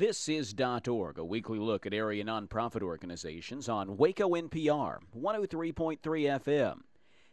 This is .org, a weekly look at area nonprofit organizations on Waco NPR 103.3 FM.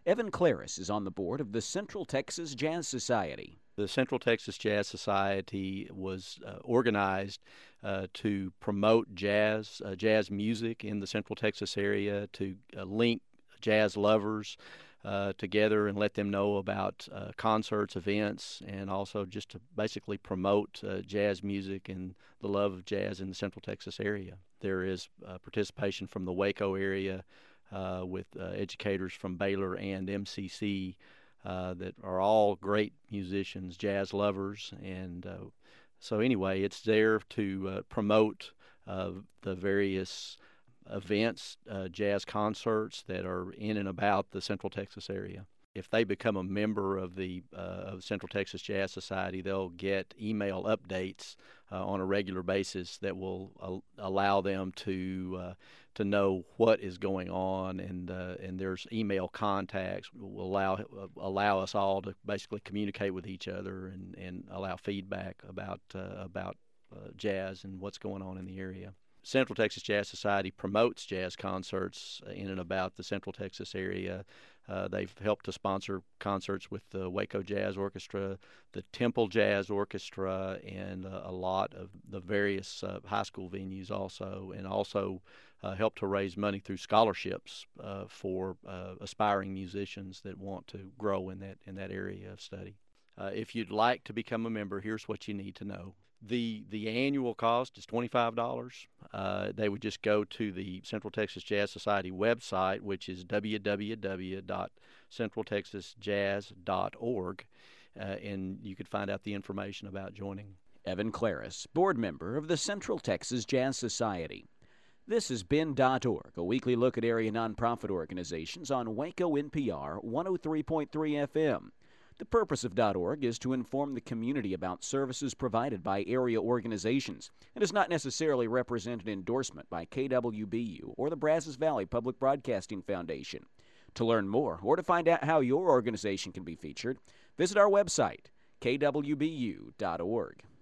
Evan Claris is on the board of the Central Texas Jazz Society. The Central Texas Jazz Society was uh, organized uh, to promote jazz, uh, jazz music in the Central Texas area, to uh, link jazz lovers uh, together and let them know about uh, concerts, events, and also just to basically promote uh, jazz music and the love of jazz in the Central Texas area. There is uh, participation from the Waco area uh, with uh, educators from Baylor and MCC that are all great musicians, jazz lovers, and so anyway, it's there to promote the various events, uh, jazz concerts that are in and about the Central Texas area. If they become a member of the uh, of Central Texas Jazz Society, they'll get email updates uh, on a regular basis that will al- allow them to uh, to know what is going on, and uh, and there's email contacts will allow uh, allow us all to basically communicate with each other and, and allow feedback about about jazz and what's going on in the area. Central Texas Jazz Society promotes jazz concerts in and about the Central Texas area. Uh, they've helped to sponsor concerts with the Waco Jazz Orchestra, the Temple Jazz Orchestra, and uh, a lot of the various uh, high school venues also, and also uh, helped to raise money through scholarships uh, for uh, aspiring musicians that want to grow in that in that area of study. if you'd like to become a member, here's what you need to know the the annual cost is twenty five dollars. Uh, they would just go to the Central Texas Jazz Society website, which is www.centraltexasjazz.org, uh, and you could find out the information about joining. Evan Claris, board member of the Central Texas Jazz Society. This has been .org, a weekly look at area nonprofit organizations on Waco NPR 103.3 FM. The purpose of .org is to inform the community about services provided by area organizations. and does not necessarily represent an endorsement by KWBU or the Brazos Valley Public Broadcasting Foundation. To learn more or to find out how your organization can be featured, visit our website, kwbu.org.